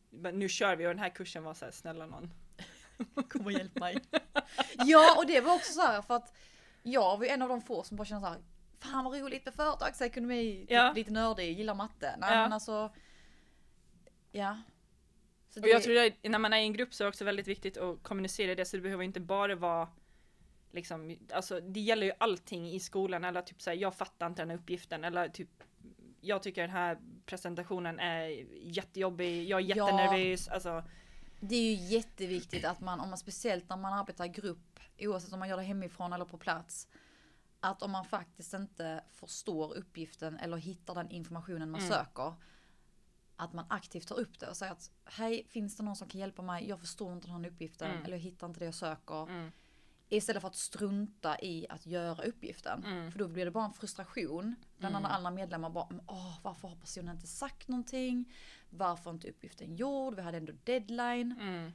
"Men Nu kör vi och den här kursen var så här, snälla någon. Kom och hjälp mig. ja, och det var också så här för att jag var en av de få som bara kände så här. Fan vad roligt med företagsekonomi, typ Ja. lite nördig, gillar matte. Nej Ja. men alltså. Ja. Så Och jag tror att när man är i en grupp så är det också väldigt viktigt att kommunicera det så det behöver inte bara vara liksom, alltså det gäller ju allting i skolan eller typ såhär, jag fattar inte den här uppgiften eller typ jag tycker den här presentationen är jättejobbig, jag är Ja. jättenervös, alltså Det är ju jätteviktigt att man, om man speciellt när man arbetar i grupp, oavsett om man gör det hemifrån eller på plats, att om man faktiskt inte förstår uppgiften eller hittar den informationen man Mm. söker, att man aktivt tar upp det och säger att hej, finns det någon som kan hjälpa mig? Jag förstår inte den här uppgiften Mm. eller jag hittar inte det jag söker. mm, Istället för att strunta i att göra uppgiften. Mm. För då blir det bara en frustration. Bland Mm. alla medlemmar bara, "Men, åh, varför har personen inte sagt någonting? Varför är inte uppgiften gjord? Vi hade ändå deadline. mm,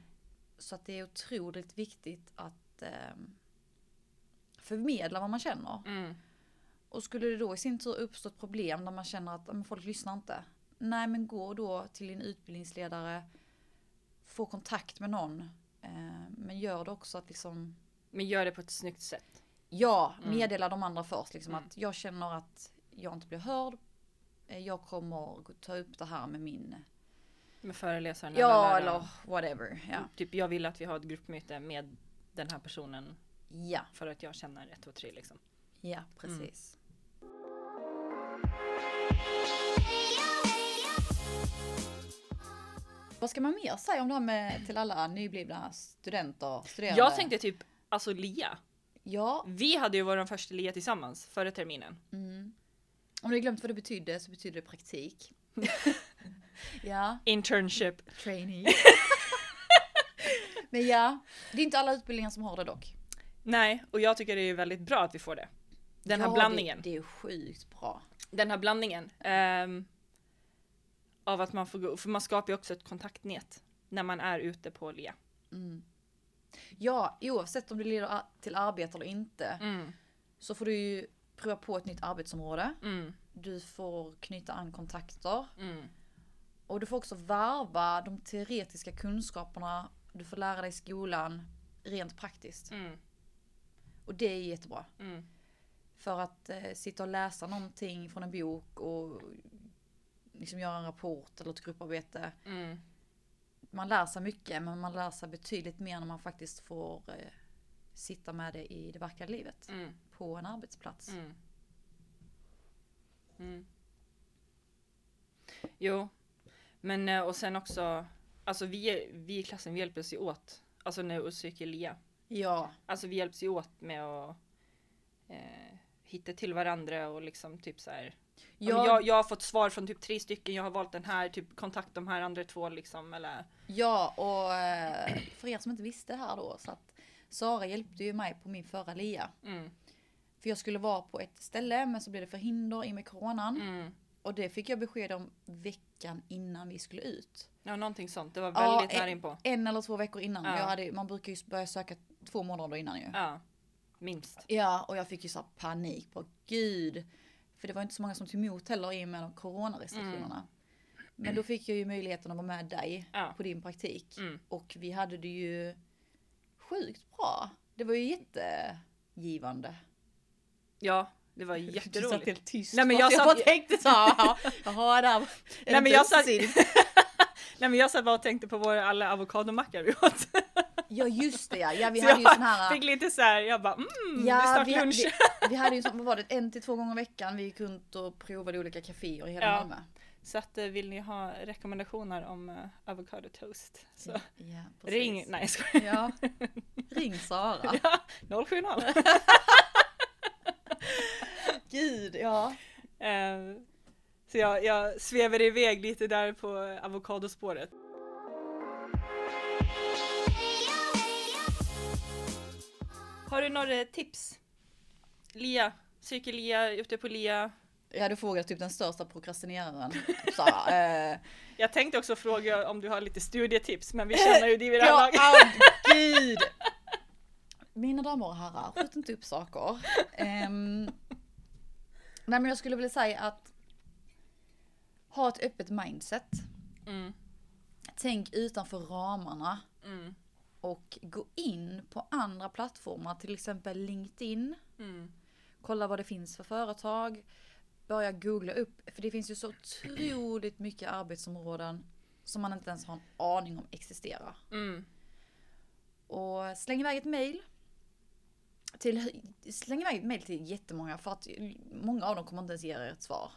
Så att det är otroligt viktigt att eh, förmedla vad man känner. mm, Och skulle det då i sin tur uppstå ett problem där man känner att "Ja, men folk lyssnar inte. Nej men gå då till din utbildningsledare. Få kontakt med någon. Eh, men gör det också att liksom men gör det på ett snyggt sätt. Ja, Mm. meddela de andra först. Liksom, Mm. Att jag känner att jag inte blir hörd. Eh, Jag kommer ta upp det här med min... Med föreläsaren Ja, eller whatever. Ja. Typ jag vill att vi har ett gruppmöte med den här personen Ja, för att jag känner ett, två, tre liksom. ja precis. Vad ska man mer säga om det här med till alla nyblivna studenter, studerande? Jag tänkte typ, alltså LIA. Ja, Vi hade ju vår första LIA tillsammans förra terminen. mm. om du glömt vad det betyder så betyder det praktik. ja, Internship. trainee. Men ja, det är inte alla utbildningar som har det dock. Nej, och jag tycker det är väldigt bra att vi får det. Den här Ja, blandningen. Det, det är sjukt bra. Den här blandningen. ehm, av att man får gå, för man skapar ju också ett kontaktnät när man är ute på LIA. Mm. Ja, oavsett om det leder till arbete eller inte Mm, så får du ju prova på ett nytt arbetsområde. mm, Du får knyta an kontakter mm, och du får också varva de teoretiska kunskaperna du får lära dig i skolan rent praktiskt. mm, Och det är jättebra. mm, För att eh, sitta och läsa någonting från en bok och liksom göra en rapport eller ett grupparbete. mm, Man lär sig mycket men man lär sig betydligt mer när man faktiskt får eh, sitta med det i det verkliga livet. mm, På en arbetsplats. mm. Mm. Jo, men eh, och sen också, alltså vi, vi i klassen vi hjälper oss ju åt, alltså när vi söker LIA. Ja, Alltså vi hjälps ju åt med att eh, hitta till varandra och liksom typ så här. Ja. ja, Jag, jag har fått svar från typ tre stycken, jag har valt den här, typ kontakt de här andra två liksom eller. ja och eh, för er som inte visste här då så att Sara hjälpte ju mig på min förra LIA. Mm, För jag skulle vara på ett ställe men så blev det förhinder i med coronan. mm. Och det fick jag besked om veckan innan vi skulle ut. Ja någonting sånt, det var Ja, väldigt eh, nära inpå. En eller två veckor innan. Ja. Jag hade, man brukar ju börja söka två månader innan ju. Ja, minst. Ja, och jag fick ju så panik på gud. För det var inte så många som tog emot heller i och med coronarestriktionerna. Men då fick jag ju möjligheten att vara med dig Ja. på din praktik. Mm. Och vi hade det ju sjukt bra. Det var ju jättegivande. Ja, Det var Du satt jätteroligt. helt tyst. Nej, men jag satt- bara tänkte så här, ja, jaha, där. är det Nej men jag satt? Nej men jag satt bara och tänkte på våra alla avokadomackor vi åt. Ja just det ja, ja vi Så hade ju jag sån här. Fick lite så här, jag bara mm, det är Ja, snart vi, ha- lunch. vi, vi hade ju sån, vad var det, en till två gånger i veckan. Vi gick runt och provade olika kaféer i hela Ja. Malmö. Så att eh, vill ni ha rekommendationer om uh, avocado toast så Ja, ja, ring, nej jag. Ja, ring Sara. Ja, 070. Gud, ja. Eh, så jag, jag svävade iväg lite där på avokadospåret. Har du några tips? Lia, cykel-Lia, ute på Lia. Jag hade frågat typ den största prokrastineraren. Sara, eh, Jag tänkte också fråga om du har lite studietips, men vi känner ju det vid det här ja, laget. ah, gud. Mina damer och herrar, skjut inte upp saker. Ehm, nej men jag skulle vilja säga att ha ett öppet mindset. Mm, Tänk utanför ramarna mm, och gå in på andra plattformar, till exempel LinkedIn. mm, Kolla vad det finns för företag. Börja googla upp, för det finns ju så otroligt mycket arbetsområden som man inte ens har en aning om existerar. mm, Och släng iväg ett mail. Till, släng iväg ett mail till jättemånga för att många av dem kommer inte ens ge er ett svar.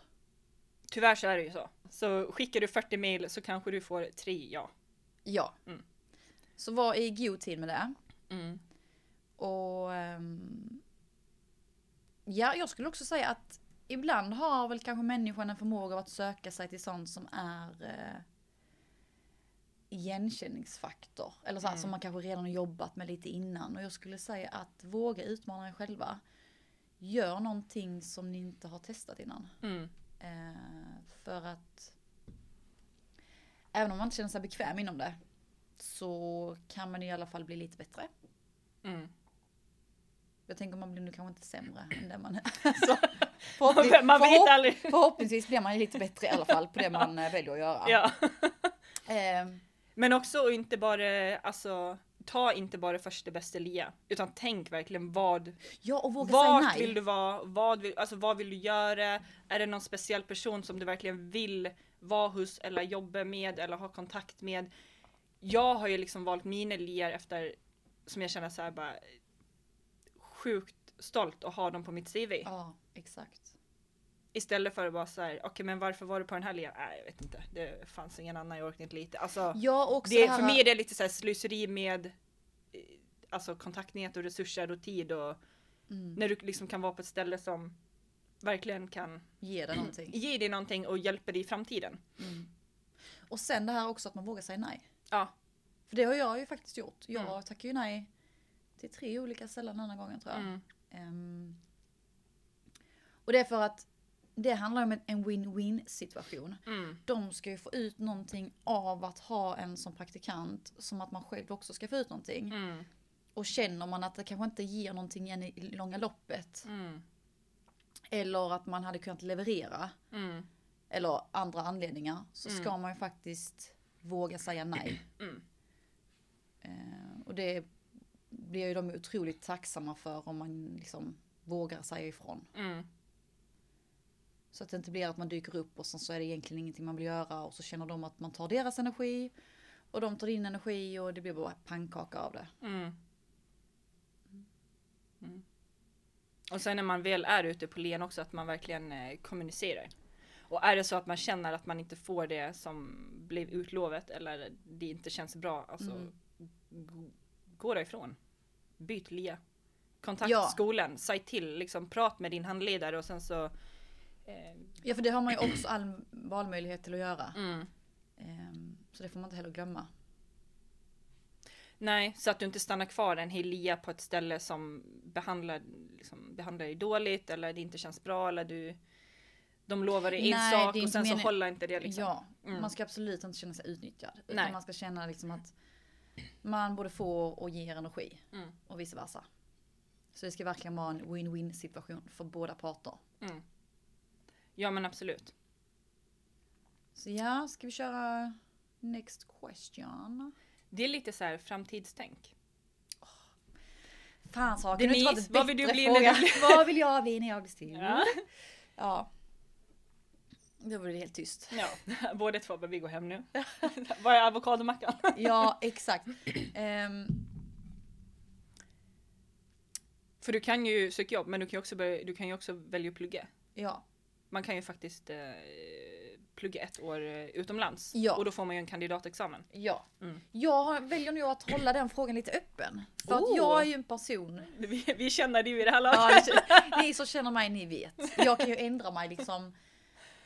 Tyvärr så är det ju så. Så skickar du 40 mail så kanske du får tre ja. Ja. Mm. Så var i god tid med det. Mm, Och ehm, ja, jag skulle också säga att ibland har väl kanske människan en förmåga att söka sig till sånt som är eh, igenkänningsfaktor. Eller så här, Mm. som man kanske redan har jobbat med lite innan. Och jag skulle säga att våga utmana er själva. Gör någonting som ni inte har testat innan. mm, Eh, för att även om man inte känner sig bekväm inom det så kan man i alla fall bli lite bättre. mm. Jag tänker man blir nu kanske inte sämre än det man är. Så, förhoppning, Man vet förhopp- förhoppningsvis blir man lite bättre i alla fall på det man eh, väljer att göra. Ja. Eh, Men också inte bara, alltså, ta inte bara första bästa lia. Utan tänk verkligen vad, ja, och våga vart säga nej. vill du vara? Vad vill, alltså, vad vill du göra? Är det någon speciell person som du verkligen vill vara hos eller jobba med eller ha kontakt med? Jag har ju liksom valt mina liar efter, som jag känner så här bara sjukt stolt att ha dem på mitt CV. Ja, exakt. Istället för att bara så här, okej men varför var du på den här lian? Nej jag vet inte, det fanns ingen annan, jag orkade inte lite. Alltså, Ja, och också det, för mig är det lite så här slöseri med eh, alltså kontaktnät och resurser och tid och mm, när du liksom kan vara på ett ställe som verkligen kan ge det någonting. ge dig någonting och hjälpa dig i framtiden. Mm. Och sen det här också att man vågar säga nej. Ja. För det har jag ju faktiskt gjort. Jag Mm. tackar ju nej till tre olika ställen denna gången tror jag. Mm. Ehm, och det är för att det handlar om en- en win-win situation. Mm. De ska ju få ut någonting av att ha en som praktikant som att man själv också ska få ut någonting. Mm. Och känner man att det kanske inte ger någonting igen i långa loppet. Mm. Eller att man hade kunnat leverera. Mm. Eller andra anledningar. Så Mm. ska man ju faktiskt våga säga nej. Mm. Eh, och det blir ju de otroligt tacksamma för om man liksom vågar säga ifrån. Mm. Så att det inte blir att man dyker upp och sen så är det egentligen ingenting man vill göra och så känner de att man tar deras energi. Och de tar din energi och det blir bara pannkaka av det. Mm. Mm. Och sen när man väl är ute på len också att man verkligen eh, kommunicerar. Och är det så att man känner att man inte får det som blev utlovet eller det inte känns bra, alltså Mm. gå därifrån. Byt lia. Kontakt Ja. skolan, säg till, liksom prat med din handledare och sen så eh, Ja för det har man ju också all valmöjlighet till att göra. mm. Ehm, så det får man inte heller glömma. Nej, så att du inte stannar kvar en hel lia på ett ställe som behandlar, liksom, behandlar dig dåligt eller det inte känns bra eller du de lovar dig en sak och sen så mening- håller inte det liksom. Ja, Mm. man ska absolut inte känna sig utnyttjad. Utan Nej. man ska känna liksom att man både får och ger energi. Mm. Och vice versa. Så det ska verkligen vara en win-win situation för båda parter. Mm. Ja men absolut. Så ja, ska vi köra next question? Det är lite så här framtidstänk. Fan kunde det inte Denise, vad vill du bli när fråga? du blir- Vad vill jag bli när jag blir stor? Ja. Ja. Då var det helt tyst. ja, båda två behöver vi gå hem nu. Var är avokadomackan? Ja, exakt. Ehm, För du kan ju söka jobb men du kan ju också, börja, du kan ju också välja att plugga. ja. Man kan ju faktiskt eh, plugga ett år eh, utomlands. Ja. Och då får man ju en kandidatexamen. Ja. Mm. Jag väljer nu att hålla den frågan lite öppen. För att Oh. jag är ju en person Vi, vi känner det ju i det här Ja, laget. ni- ni som känner mig, ni vet. Jag kan ju ändra mig liksom.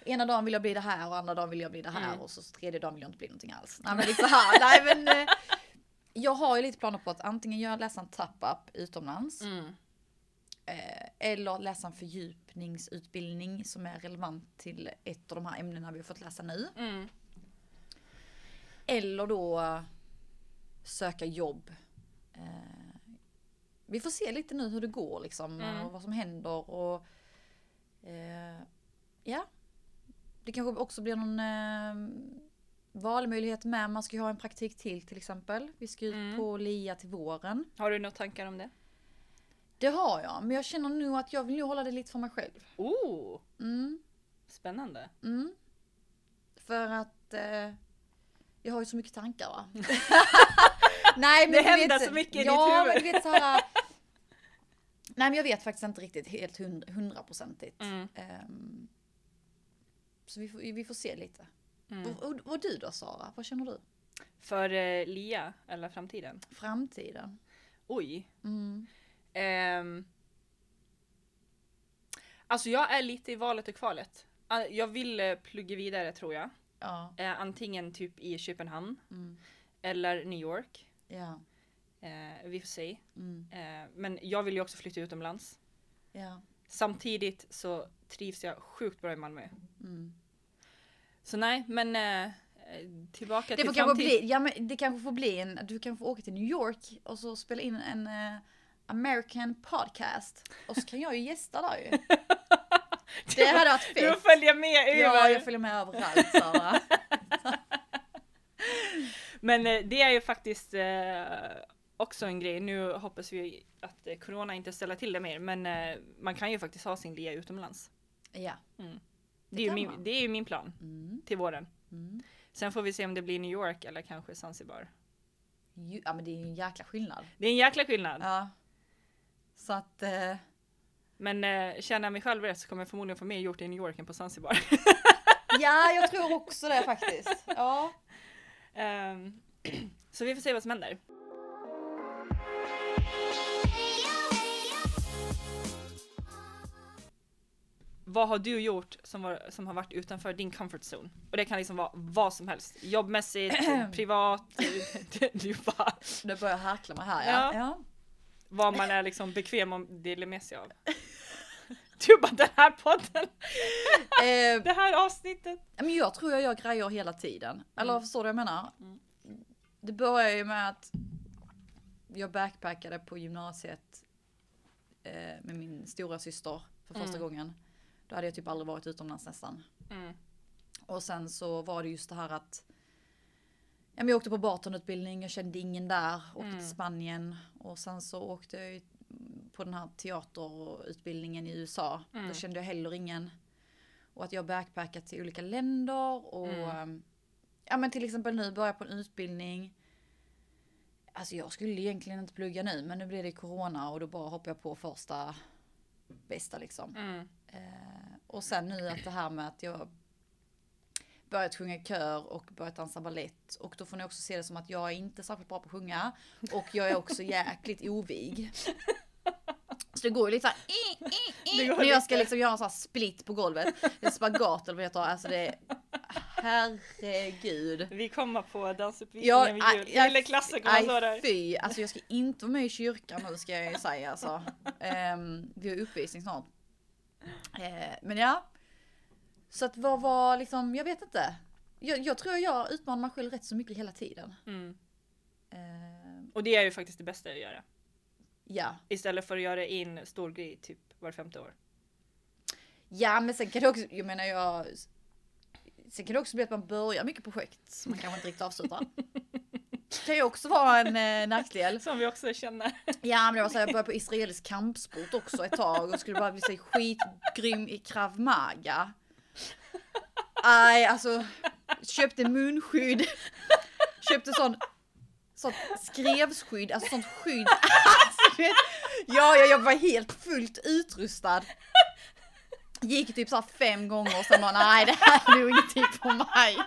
Ena dagen vill jag bli det här och andra dagen vill jag bli det här Mm. och så tredje dagen vill jag inte bli någonting alls. Nej men liksom här, nej men. eh, Jag har ju lite planer på att antingen göra läsa en tap-up utomlands. Mm. eh, Eller läsa en fördjupningsutbildning som är relevant till ett av de här ämnena vi har fått läsa nu. Mm. Eller då söka jobb. Eh, Vi får se lite nu hur det går liksom Mm. och vad som händer och ja. Det kanske också blir någon eh, valmöjlighet med. Man ska ju ha en praktik till till exempel. Vi ska ut Mm. på LIA till våren. Har du några tankar om det? Det har jag, men jag känner nog att jag vill nog hålla det lite för mig själv. Oh, Mm, spännande. mm. För att eh, jag har ju så mycket tankar va. Nej men Det händer vet, så mycket i ditt huvud. men vet så här. Nej men jag vet faktiskt inte riktigt helt hund- hundraprocentigt. Mm. Ehm, så vi får, vi får se lite. Mm. Och, och, och du då Sara, vad känner du? För eh, LIA, eller framtiden? Framtiden? Oj. Mm. Ehm. Alltså jag är lite i valet och kvalet. Ah, Jag vill eh, plugga vidare tror jag. Ja. Eh, antingen typ i Köpenhamn Mm. eller New York. Ja. Eh, vi får se. Mm. Eh, men jag vill ju också flytta utomlands. Ja. Samtidigt så trivs jag sjukt bra i Malmö. Mm. Så nej, men eh, tillbaka Det till får kanske framtid. bli, ja men det kanske får bli en, du kanske får åka till New York och så spela in en eh, American podcast. Och så kan jag ju gästa där ju. Det hade varit Du fett. följer med över. Ja, jag följer med överallt Sara. Men eh, det är ju faktiskt eh, också en grej. Nu hoppas vi att corona inte ställer till det mer, men eh, man kan ju faktiskt ha sin lia utomlands. Ja. Det är, ju min, det är ju min plan Mm. till våren. Mm. Sen får vi se om det blir New York eller kanske Zanzibar. Ju- Ja men det är ju en jäkla skillnad. Det är en jäkla skillnad. Ja. Så att, eh, Men eh, känner jag mig själv rätt så kommer jag förmodligen få mer gjort i New York än på Zanzibar. ja jag tror också det faktiskt. Ja. Ehm, så vi får se vad som händer. Vad har du gjort som, var, som har varit utanför din comfort zone? Och det kan liksom vara vad som helst. Jobbmässigt, privat, du, du bara, Nu börjar jag harkla mig här Ja. ja. vad man är liksom bekväm att dela med sig av. Du bara den här podden, Eh, det här avsnittet. Men jag tror jag gör grejer hela tiden. Eller Mm. förstår du vad jag menar? Mm. Det började ju med att jag backpackade på gymnasiet eh, med min stora syster för första Mm. gången. Då hade jag typ aldrig varit utomlands nästan. Mm. Och sen så var det just det här att ja, jag åkte på bartenutbildning, jag kände ingen där, åkte Mm. till Spanien och sen så åkte jag på den här teaterutbildningen i USA. Mm. Då kände jag heller ingen. Och att jag backpackat till olika länder och Mm. ehm, ja men till exempel nu börjar jag på en utbildning. Alltså jag skulle egentligen inte plugga nu men nu blir det corona och då bara hoppar jag på första bästa liksom. Mm. Eh, och sen nu att det här med att jag börjat sjunga i kör och börjat dansa ballett. Och då får ni också se det som att jag är inte särskilt bra på att sjunga. Och jag är också jäkligt ovig. Så det går ju lite såhär, i, i, i, när jag ska liksom göra en sån här split på golvet. Är spagat eller vad det heter. Alltså det är, herregud. Vi kommer på dansuppvisningen Ja, vid jul. Lille klassen kommer stå där. fy, alltså jag ska inte vara med i kyrkan nu ska jag ju säga alltså. Ehm, vi har uppvisning snart. Eh, men ja. Så att vad var liksom, jag vet inte. Jag, jag tror jag utmanar mig själv rätt så mycket hela tiden. Mm. Ehm, Och det är ju faktiskt det bästa att göra. ja. Istället för att göra en stor grej typ var femte år. Ja men sen kan det också, jag menar jag. Sen kan det också bli att man börjar mycket projekt som man kanske inte riktigt avslutar. kan ju också vara en eh, nackdel. Som vi också känner. Ja men det var så här, jag började på israelisk kampsport också ett tag och skulle bara bli så skitgrym i krav maga. Nej alltså, köpte munskydd. Köpte sån, sånt skrevskydd, alltså sånt skydd. Alltså, ja, ja, jag var helt fullt utrustad. Gick typ så fem gånger och sen bara nej det här är nog ingenting för mig.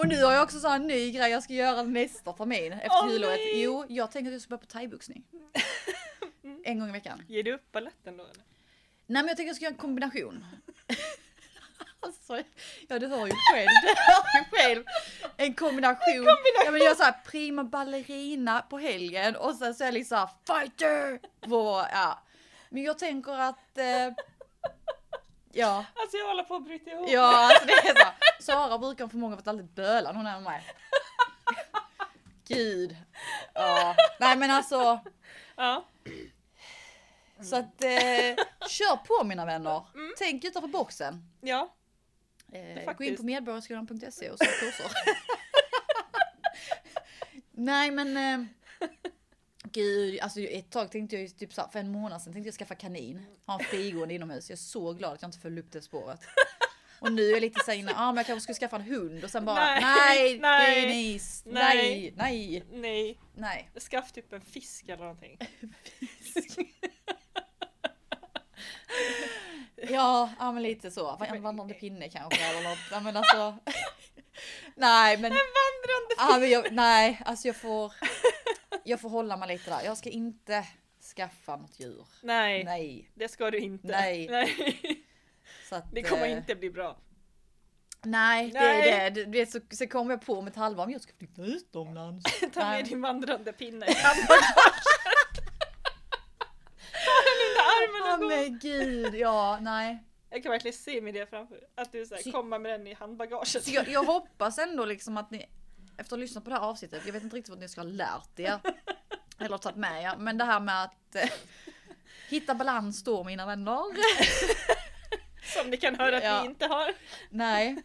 Och nu har jag också så här en ny grej jag ska göra nästa termin efter Åh, jullovet. nej. Jo, jag tänker att jag ska börja på thaiboxning. En gång i veckan. Ger du upp baletten då eller? Nej men jag tänker att jag ska göra en kombination. Alltså, ja du hör ju själv, du hör ju själv. En kombination. Ja men jag så här prima ballerina på helgen och sen så är jag liksom fighter på, ja. Men jag tänker att, eh, ja. Alltså jag håller på att bryta ihop. Ja alltså det är så. Sara brukar för många vara alltid bölan hon är med mig. Gud. Ja. Nej men alltså. Ja. Så att eh, kör på mina vänner. Tänk utanför boxen. Ja. Eh, gå in på medborgarskolan.se och sök kurser. Nej men eh, Gud, alltså ett tag tänkte jag ju typ så här, för en månad sedan tänkte jag skaffa kanin. Ha en frigående inomhus. Jag är så glad att jag inte följde upp det spåret. Och nu är jag lite såhär inne, ah, men jag kanske skulle skaffa en hund och sen bara Nej, nej, nej, Denise, nej. nej, nej, Nej. Skaff typ en fisk eller någonting. Ja, ja men lite så. En vandrande pinne kanske eller något. Ja, men alltså. Nej men. Vandrande Ja, men jag, nej, alltså jag får. Jag får hålla mig lite där. Jag ska inte skaffa något djur. Nej, Nej. det ska du inte. Nej. Nej. Så att, Det kommer eh, inte bli bra. Nej, det Nej. är det. Du vet, så, så kom jag på om ett halvår om jag ska flytta utomlands. Ta med din vandrande pinne i handbagaget. Ta den under armen och gå. men gud, ja, nej. Jag kan verkligen se mig det framför. Att du så här, Så- kommer med den i handbagaget. Så jag, jag hoppas ändå liksom att ni, efter att ha lyssnat på det här avsnittet, jag vet inte riktigt vad ni ska ha lärt er. Eller tagit med er, men det här med att eh, hitta balans då mina vänner. Som ni kan höra att Ja. vi inte har. Nej.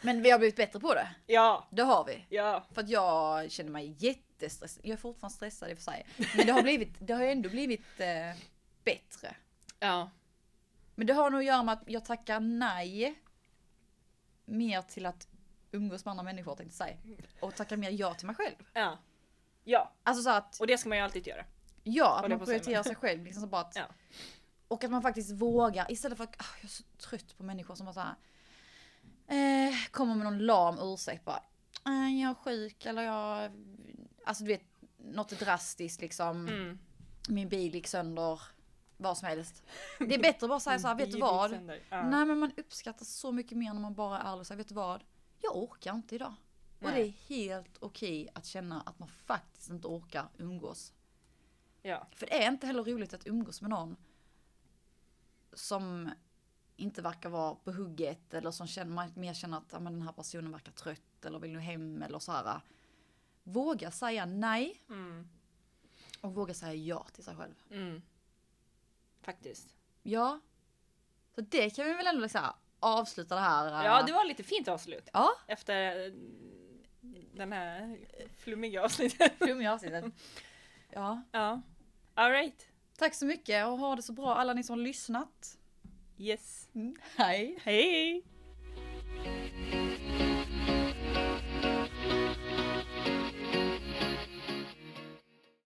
Men vi har blivit bättre på det. Ja, Det har vi. ja. För att jag känner mig jättestressad. Jag är fortfarande stressad i och för sig. Men det har, blivit, det har ändå blivit eh, bättre. Ja. Men det har nog att göra med att jag tackar nej. Mer till att umgås med andra människor tänkte jag säga. Och tackar mer ja till mig själv. Ja. Ja, Alltså så att, och det ska man ju alltid göra. ja, att man prioriterar sig själv. Liksom så bara att, Ja. Och att man faktiskt vågar istället för att, ah, jag är så trött på människor som bara så här, eh, kommer med någon lam ursäkt bara. Eh, jag är sjuk eller jag, alltså du vet, något drastiskt liksom. Mm. Min bil gick sönder, vad som helst. Det är bättre att bara säga så här, vet du vad? Ja. Nej men man uppskattar så mycket mer när man bara är ärlig och säger, vet du vad? Jag orkar inte idag. Och det Nej. är helt okej att känna att man faktiskt inte orkar umgås. Ja. För det är inte heller roligt att umgås med någon som inte verkar vara på hugget eller som känner, man mer känner att ja, den här personen verkar trött eller vill nu hem eller så här. Våga säga nej Mm. och våga säga ja till sig själv. Mm. Faktiskt. Ja. Så det kan vi väl ändå liksom avsluta det här. Ja, det var lite fint avslut. Ja, Efter eh, den här flummiga avsnittet. flummiga avsnittet. Ja. Ja. Alright. Tack så mycket och ha det så bra alla ni som har lyssnat. Yes. Hej. Hej!